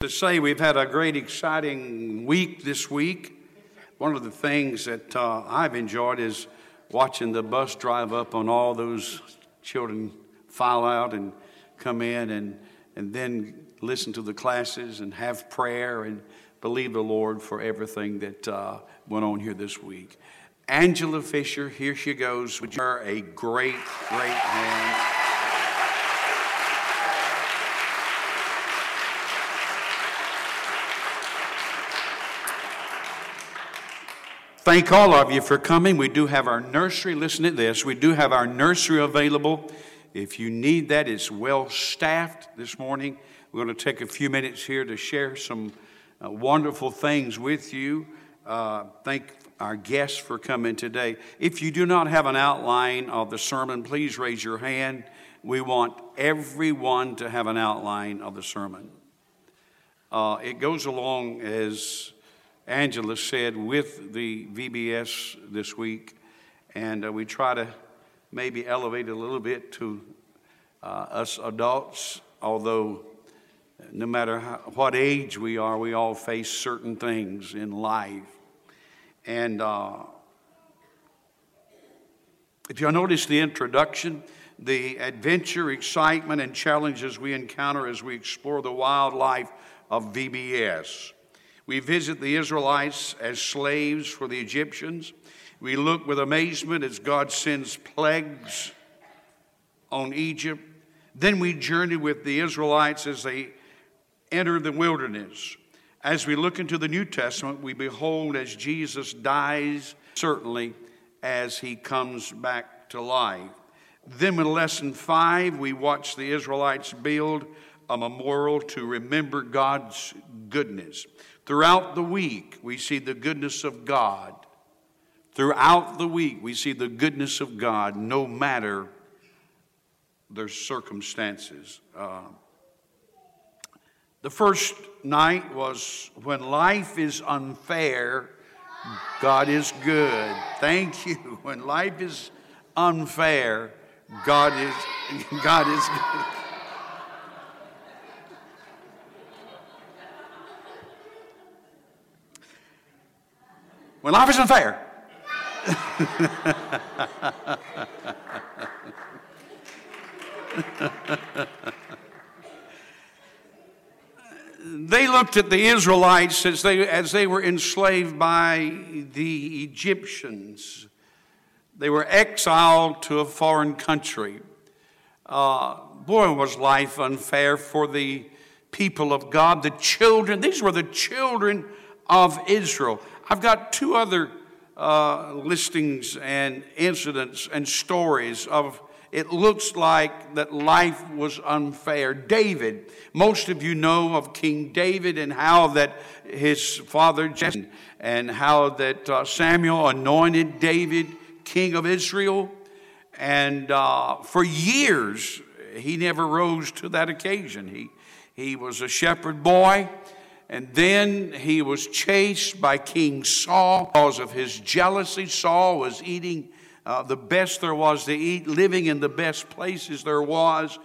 To say we've had a great, exciting week this week. One of the things that uh, I've enjoyed is watching the bus drive up on all those children file out and come in and, and then listen to the classes and have prayer and believe the Lord for everything that uh, went on here this week. Angela Fisher, here she goes. You a great, great hand? Thank all of you for coming. We do have our nursery. Listen to this. We do have our nursery available. If you need that, it's well staffed this morning. We're going to take a few minutes here to share some uh, wonderful things with you. Uh, thank our guests for coming today. If you do not have an outline of the sermon, please raise your hand. We want everyone to have an outline of the sermon. Uh, it goes along as Angela said with the VBS this week, and uh, we try to maybe elevate a little bit to uh, us adults, although no matter how, what age we are, we all face certain things in life. And uh, if you'll notice the introduction, the adventure, excitement, and challenges we encounter as we explore the wildlife of VBS. We visit the Israelites as slaves for the Egyptians. We look with amazement as God sends plagues on Egypt. Then we journey with the Israelites as they enter the wilderness. As we look into the New Testament, we behold as Jesus dies, certainly as he comes back to life. Then, in lesson five, we watch the Israelites build a memorial to remember God's goodness. Throughout the week, we see the goodness of God. Throughout the week, we see the goodness of God no matter their circumstances. Uh, the first night was when life is unfair, God is good. Thank you. When life is unfair, God is God is good. When life is unfair. they looked at the Israelites as they, as they were enslaved by the Egyptians. They were exiled to a foreign country. Uh, boy, was life unfair for the people of God, the children. These were the children of Israel. I've got two other uh, listings and incidents and stories of it looks like that life was unfair. David, most of you know of King David and how that his father Jesse and how that uh, Samuel anointed David king of Israel. And uh, for years, he never rose to that occasion. He, he was a shepherd boy and then he was chased by King Saul because of his jealousy. Saul was eating uh, the best there was to eat, living in the best places there was.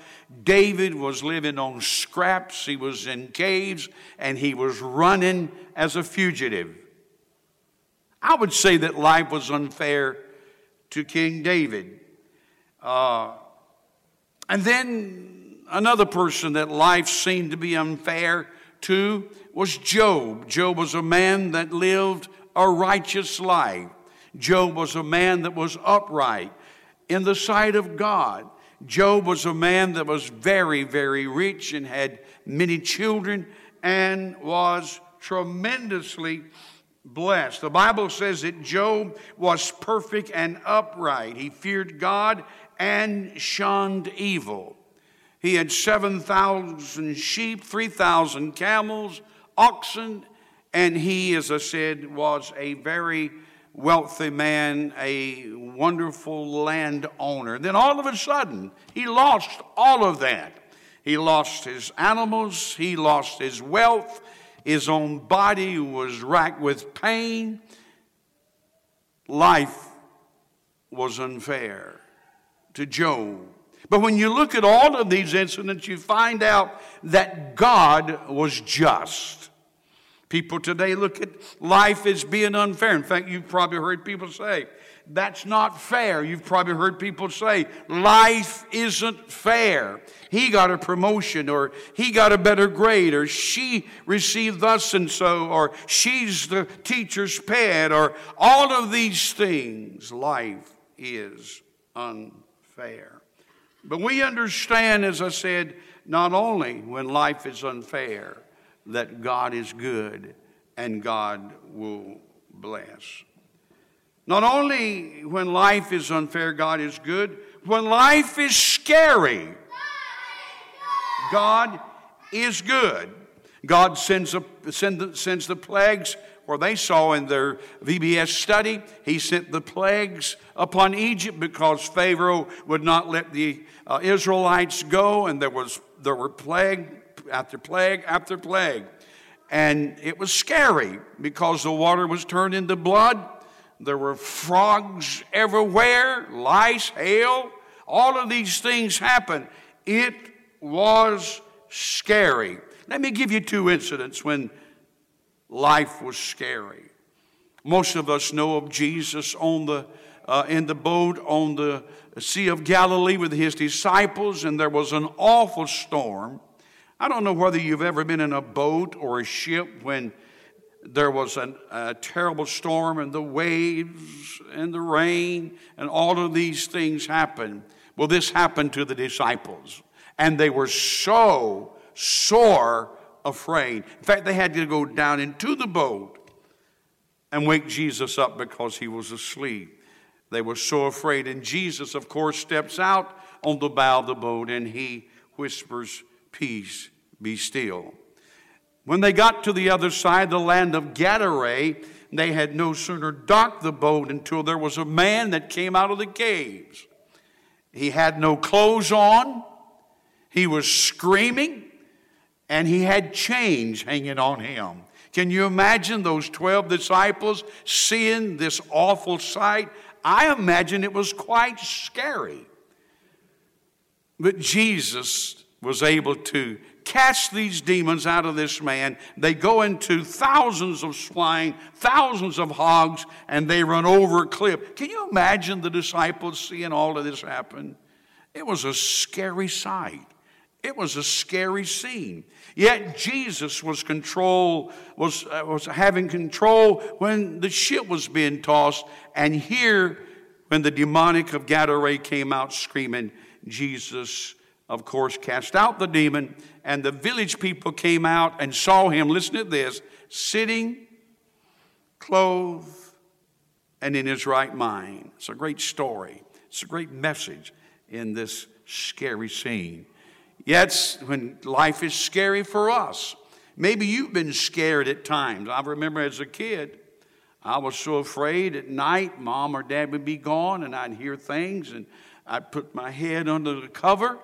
David was living on scraps, he was in caves, and he was running as a fugitive. I would say that life was unfair to King David. Uh, and then another person that life seemed to be unfair to was Job. Job was a man that lived a righteous life. Job was a man that was upright in the sight of God. Job was a man that was very, very rich and had many children and was tremendously blessed. The Bible says that Job was perfect and upright. He feared God and shunned evil. He had 7,000 sheep, 3,000 camels, oxen, and he, as I said, was a very wealthy man, a wonderful landowner. Then all of a sudden, he lost all of that. He lost his animals, he lost his wealth, his own body was racked with pain. Life was unfair to Job. But when you look at all of these incidents, you find out that God was just. People today look at life as being unfair. In fact, you've probably heard people say, that's not fair. You've probably heard people say, life isn't fair. He got a promotion, or he got a better grade, or she received thus and so, or she's the teacher's pet, or all of these things. Life is unfair. But we understand, as I said, not only when life is unfair, that God is good and God will bless. Not only when life is unfair, God is good, when life is scary, God is good. God sends, a, send the, sends the plagues, or they saw in their VBS study, He sent the plagues upon Egypt because Pharaoh would not let the uh, Israelites go, and there, was, there were plague after plague after plague. And it was scary because the water was turned into blood. There were frogs everywhere, lice, hail. All of these things happened. It was scary. Let me give you two incidents when life was scary. Most of us know of Jesus on the, uh, in the boat on the Sea of Galilee with his disciples, and there was an awful storm. I don't know whether you've ever been in a boat or a ship when there was an, a terrible storm and the waves and the rain and all of these things happened. Well, this happened to the disciples, and they were so sore afraid. In fact, they had to go down into the boat and wake Jesus up because he was asleep. They were so afraid. And Jesus, of course, steps out on the bow of the boat and he whispers, Peace, be still. When they got to the other side, the land of Gadara, they had no sooner docked the boat until there was a man that came out of the caves. He had no clothes on, he was screaming, and he had chains hanging on him. Can you imagine those 12 disciples seeing this awful sight? I imagine it was quite scary. But Jesus was able to cast these demons out of this man. They go into thousands of swine, thousands of hogs, and they run over a cliff. Can you imagine the disciples seeing all of this happen? It was a scary sight. It was a scary scene. Yet Jesus was control was, uh, was having control when the ship was being tossed, and here, when the demoniac of Gadara came out screaming, Jesus of course, cast out the demon, and the village people came out and saw him, listen to this, sitting, clothed, and in his right mind. It's a great story. It's a great message in this scary scene. Yet, when life is scary for us, maybe you've been scared at times. I remember as a kid, I was so afraid at night, mom or dad would be gone, and I'd hear things, and I'd put my head under the cover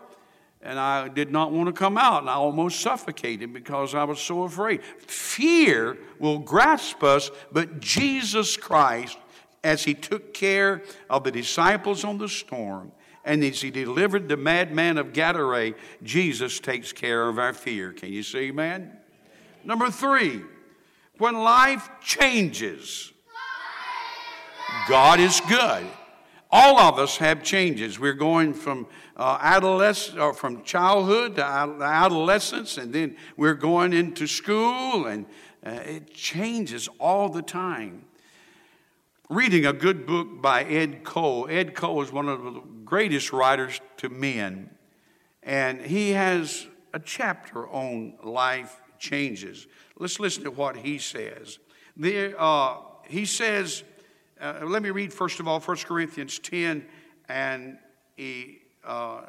and I did not want to come out, and I almost suffocated because I was so afraid. Fear will grasp us, but Jesus Christ, as He took care of the disciples on the storm, and as He delivered the madman of Gadara, Jesus takes care of our fear. Can you see, man? Number three, when life changes, God is good. All of us have changes. We're going from uh, adolescence or from childhood to adolescence, and then we're going into school, and uh, it changes all the time. Reading a good book by Ed Cole. Ed Cole is one of the greatest writers to men, and he has a chapter on life changes. Let's listen to what he says. There, uh, he says, uh, let me read first of all 1 Corinthians 10 and uh,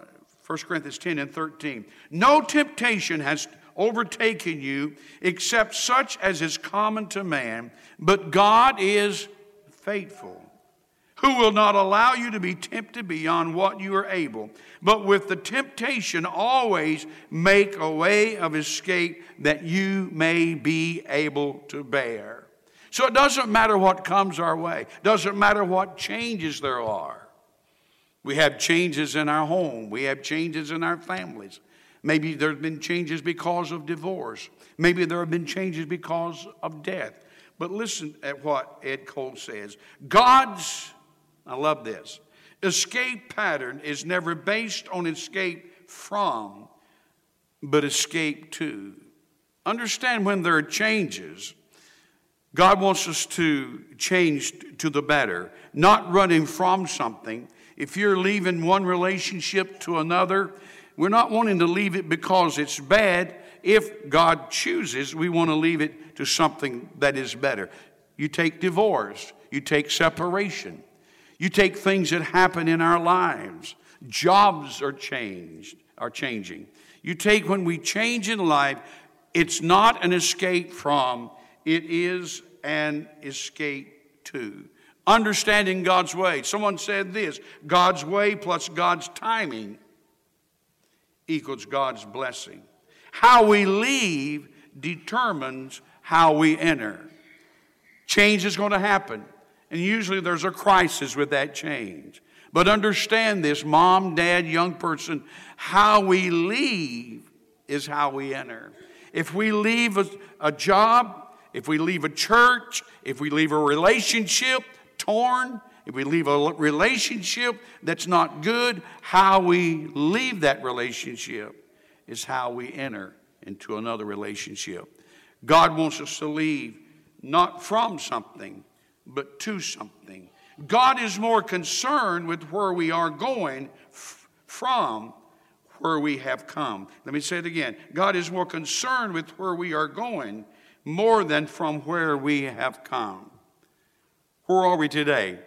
1 Corinthians 10 and 13. No temptation has overtaken you except such as is common to man, but God is faithful, who will not allow you to be tempted beyond what you are able, but with the temptation always make a way of escape that you may be able to bear. So it doesn't matter what comes our way, doesn't matter what changes there are. We have changes in our home. We have changes in our families. Maybe there have been changes because of divorce. Maybe there have been changes because of death. But listen at what Ed Cole says God's, I love this, escape pattern is never based on escape from, but escape to. Understand when there are changes, God wants us to change to the better, not running from something. If you're leaving one relationship to another, we're not wanting to leave it because it's bad. If God chooses, we want to leave it to something that is better. You take divorce, you take separation, you take things that happen in our lives. Jobs are changed, are changing. You take when we change in life, it's not an escape from, it is an escape to. Understanding God's way. Someone said this God's way plus God's timing equals God's blessing. How we leave determines how we enter. Change is going to happen, and usually there's a crisis with that change. But understand this, mom, dad, young person, how we leave is how we enter. If we leave a, a job, if we leave a church, if we leave a relationship torn, if we leave a relationship that's not good, how we leave that relationship is how we enter into another relationship. God wants us to leave not from something, but to something. God is more concerned with where we are going f- from where we have come. Let me say it again. God is more concerned with where we are going more than from where we have come. Where are we today?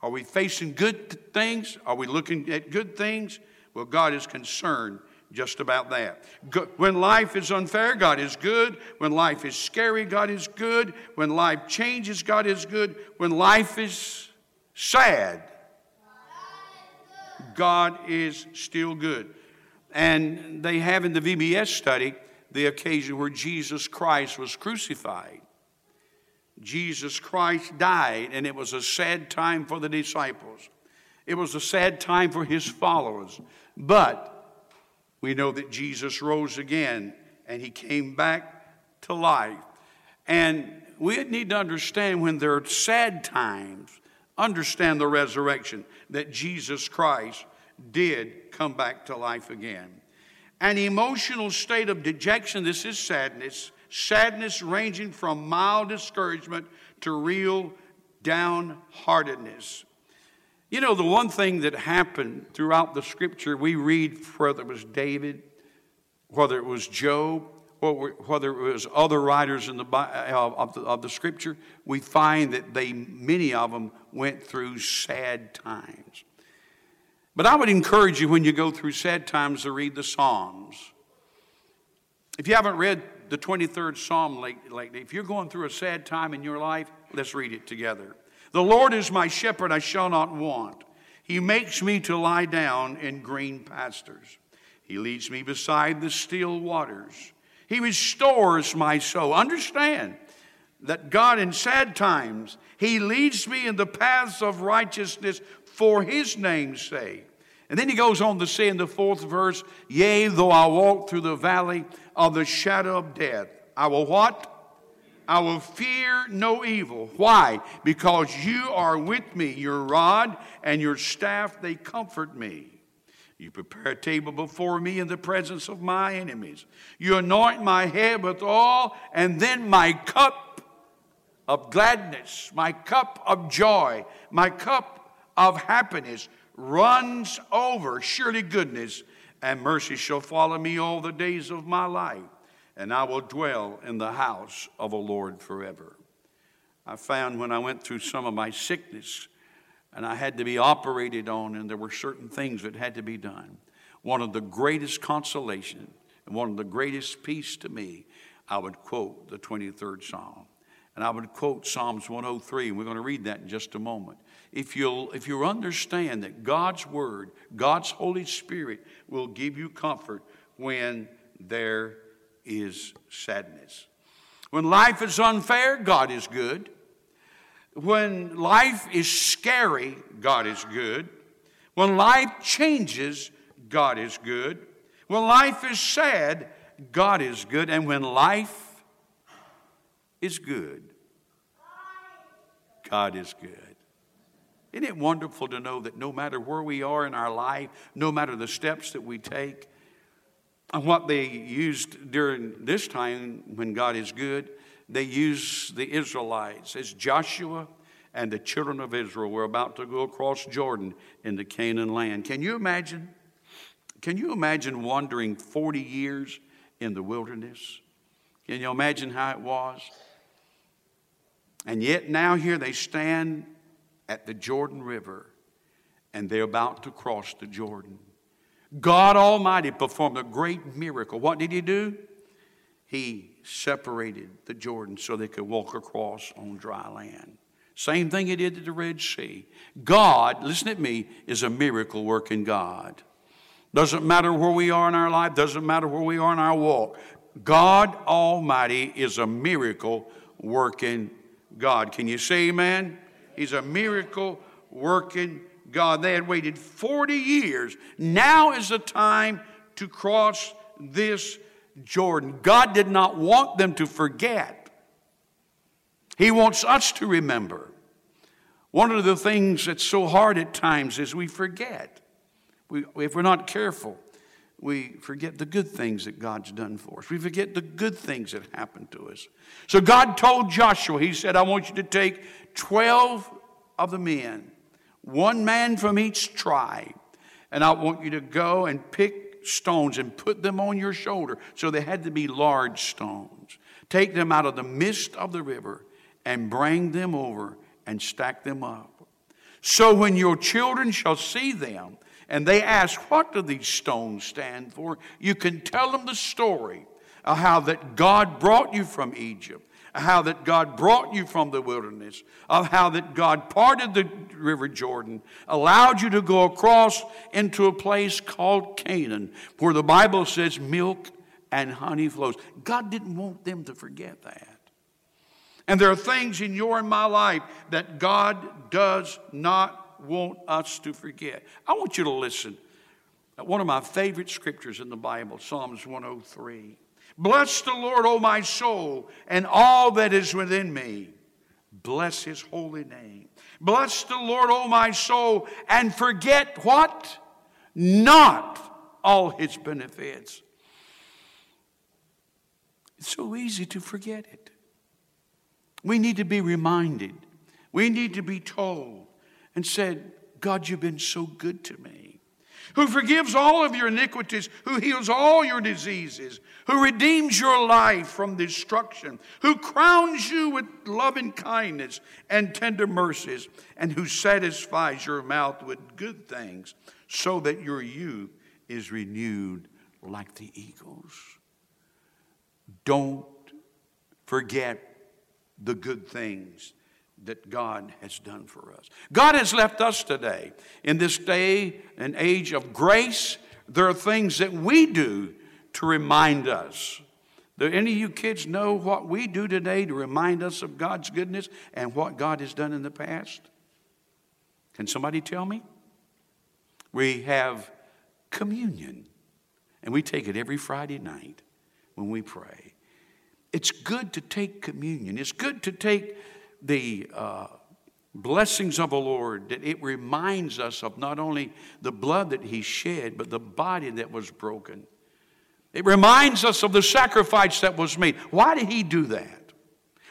Are we facing good things? Are we looking at good things? Well, God is concerned just about that. When life is unfair, God is good. When life is scary, God is good. When life changes, God is good. When life is sad, God is still good. And they have in the VBS study the occasion where Jesus Christ was crucified. Jesus Christ died, and it was a sad time for the disciples. It was a sad time for his followers. But we know that Jesus rose again and he came back to life. And we need to understand when there are sad times, understand the resurrection, that Jesus Christ did come back to life again. An emotional state of dejection, this is sadness, sadness ranging from mild discouragement to real downheartedness. You know, the one thing that happened throughout the scripture, we read whether it was David, whether it was Job, or whether it was other writers in the, uh, of, the, of the scripture, we find that they, many of them went through sad times. But I would encourage you when you go through sad times to read the Psalms. If you haven't read the 23rd Psalm lately, if you're going through a sad time in your life, let's read it together. The Lord is my shepherd, I shall not want. He makes me to lie down in green pastures. He leads me beside the still waters. He restores my soul. Understand that God, in sad times, He leads me in the paths of righteousness for His name's sake. And then he goes on to say in the fourth verse, Yea, though I walk through the valley of the shadow of death, I will what? I will fear no evil. Why? Because you are with me. Your rod and your staff, they comfort me. You prepare a table before me in the presence of my enemies. You anoint my head with oil, and then my cup of gladness, my cup of joy, my cup of happiness runs over. Surely goodness and mercy shall follow me all the days of my life, and I will dwell in the house of the Lord forever. I found when I went through some of my sickness and I had to be operated on, and there were certain things that had to be done. One of the greatest consolation and one of the greatest peace to me, I would quote the 23rd Psalm. And I would quote Psalms 103, and we're going to read that in just a moment if you'll if you understand that God's word, God's Holy Spirit will give you comfort when there is sadness. When life is unfair, God is good. When life is scary, God is good. When life changes, God is good. When life is sad, God is good. And when life is good, God is good. Isn't it wonderful to know that no matter where we are in our life, no matter the steps that we take, what they used during this time when God is good, they used the Israelites as Joshua and the children of Israel were about to go across Jordan into Canaan land. Can you imagine? Can you imagine wandering 40 years in the wilderness? Can you imagine how it was? And yet now here they stand at the Jordan River and they're about to cross the Jordan. God Almighty performed a great miracle. What did He do? He separated the Jordan so they could walk across on dry land. Same thing He did to the Red Sea. God, listen at me, is a miracle working God. Doesn't matter where we are in our life, doesn't matter where we are in our walk. God Almighty is a miracle working God. Can you say amen? He's a miracle working God. They had waited 40 years. Now is the time to cross this Jordan. God did not want them to forget, He wants us to remember. One of the things that's so hard at times is we forget. We, if we're not careful, we forget the good things that God's done for us. We forget the good things that happened to us. So God told Joshua, He said, I want you to take 12 of the men, one man from each tribe, and I want you to go and pick stones and put them on your shoulder. So they had to be large stones. Take them out of the midst of the river and bring them over and stack them up. So when your children shall see them, and they ask, What do these stones stand for? You can tell them the story of how that God brought you from Egypt how that God brought you from the wilderness, of how that God parted the river Jordan, allowed you to go across into a place called Canaan, where the Bible says milk and honey flows. God didn't want them to forget that. And there are things in your and my life that God does not want us to forget. I want you to listen. One of my favorite scriptures in the Bible, Psalms 103. Bless the Lord, O my soul, and all that is within me. Bless his holy name. Bless the Lord, O my soul, and forget what? Not all his benefits. It's so easy to forget it. We need to be reminded. We need to be told and said, God, you've been so good to me who forgives all of your iniquities, who heals all your diseases, who redeems your life from destruction, who crowns you with loving kindness and tender mercies, and who satisfies your mouth with good things, so that your youth is renewed like the eagles. Don't forget the good things that God has done for us. God has left us today in this day and age of grace. There are things that we do to remind us. Do any of you kids know what we do today to remind us of God's goodness and what God has done in the past? Can somebody tell me? We have communion, and we take it every Friday night when we pray. It's good to take communion. It's good to take the uh, blessings of the Lord, that it reminds us of not only the blood that He shed, but the body that was broken. It reminds us of the sacrifice that was made. Why did He do that?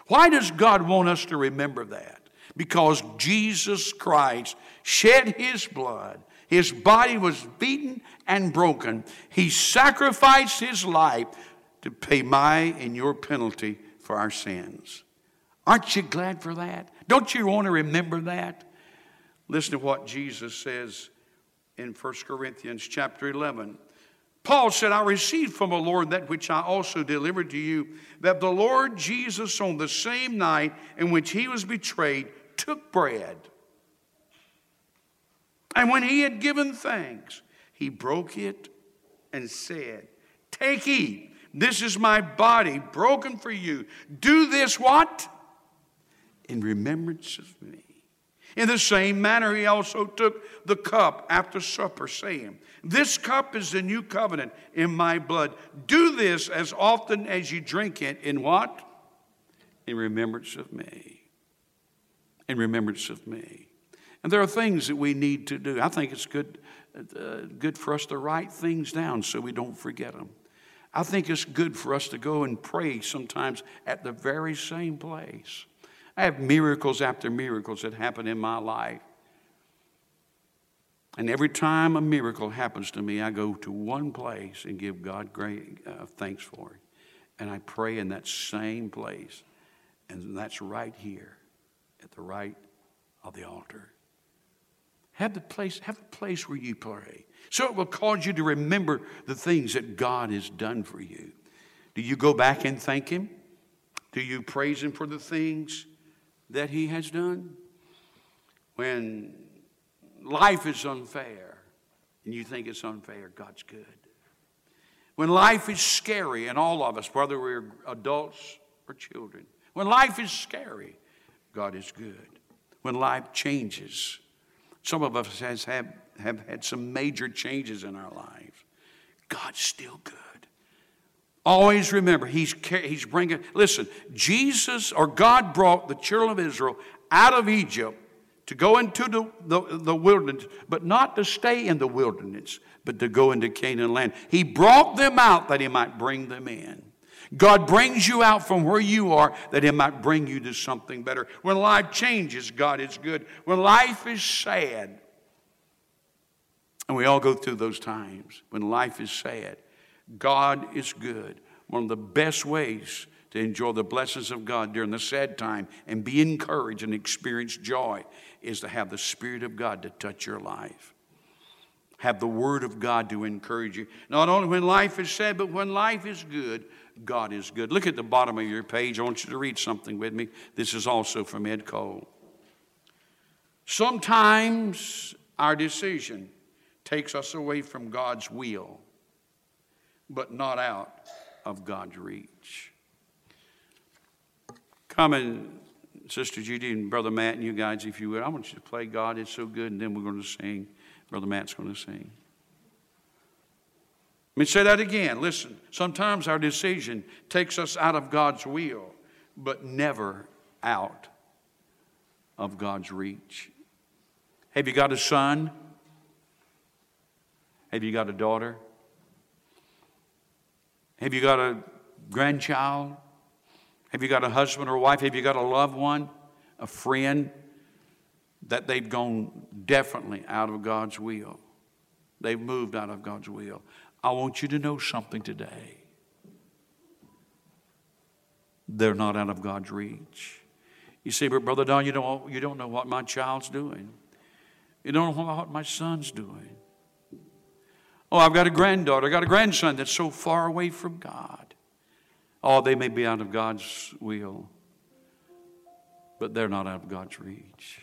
Why does God want us to remember that? Because Jesus Christ shed His blood. His body was beaten and broken. He sacrificed His life to pay my and your penalty for our sins. Aren't you glad for that? Don't you want to remember that? Listen to what Jesus says in 1 Corinthians chapter 11. Paul said, I received from the Lord that which I also delivered to you, that the Lord Jesus, on the same night in which he was betrayed, took bread. And when he had given thanks, he broke it and said, Take, eat. This is my body broken for you. Do this what? In remembrance of me. In the same manner, he also took the cup after supper, saying, This cup is the new covenant in my blood. Do this as often as you drink it in what? In remembrance of me. In remembrance of me. And there are things that we need to do. I think it's good, uh, good for us to write things down so we don't forget them. I think it's good for us to go and pray sometimes at the very same place. I have miracles after miracles that happen in my life. And every time a miracle happens to me, I go to one place and give God great uh, thanks for it. And I pray in that same place. And that's right here at the right of the altar. Have the place, have a place where you pray. So it will cause you to remember the things that God has done for you. Do you go back and thank Him? Do you praise Him for the things that He has done? When life is unfair and you think it's unfair, God's good. When life is scary, and all of us, whether we're adults or children, when life is scary, God is good. When life changes, some of us has have, have had some major changes in our lives. God's still good. Always remember, he's, he's bringing, listen, Jesus or God brought the children of Israel out of Egypt to go into the, the, the, wilderness, but not to stay in the wilderness, but to go into Canaan land. He brought them out that he might bring them in. God brings you out from where you are that He might bring you to something better. When life changes, God is good. When life is sad, and we all go through those times when life is sad, God is good. One of the best ways to enjoy the blessings of God during the sad time and be encouraged and experience joy is to have the Spirit of God to touch your life. Have the Word of God to encourage you. Not only when life is sad, but when life is good, God is good. Look at the bottom of your page. I want you to read something with me. This is also from Ed Cole. Sometimes our decision takes us away from God's will, but not out of God's reach. Come and Sister Judy and Brother Matt and you guys, if you would, I want you to play God is so good, and then we're going to sing. Brother Matt's going to sing. Let me say that again. Listen, sometimes our decision takes us out of God's will, but never out of God's reach. Have you got a son? Have you got a daughter? Have you got a grandchild? Have you got a husband or wife? Have you got a loved one, a friend that they've gone definitely out of God's will? They've moved out of God's will. I want you to know something today. They're not out of God's reach. You see, but Brother Don, you don't, you don't know what my child's doing. You don't know what my son's doing. Oh, I've got a granddaughter, I've got a grandson that's so far away from God. Oh, they may be out of God's will, but they're not out of God's reach.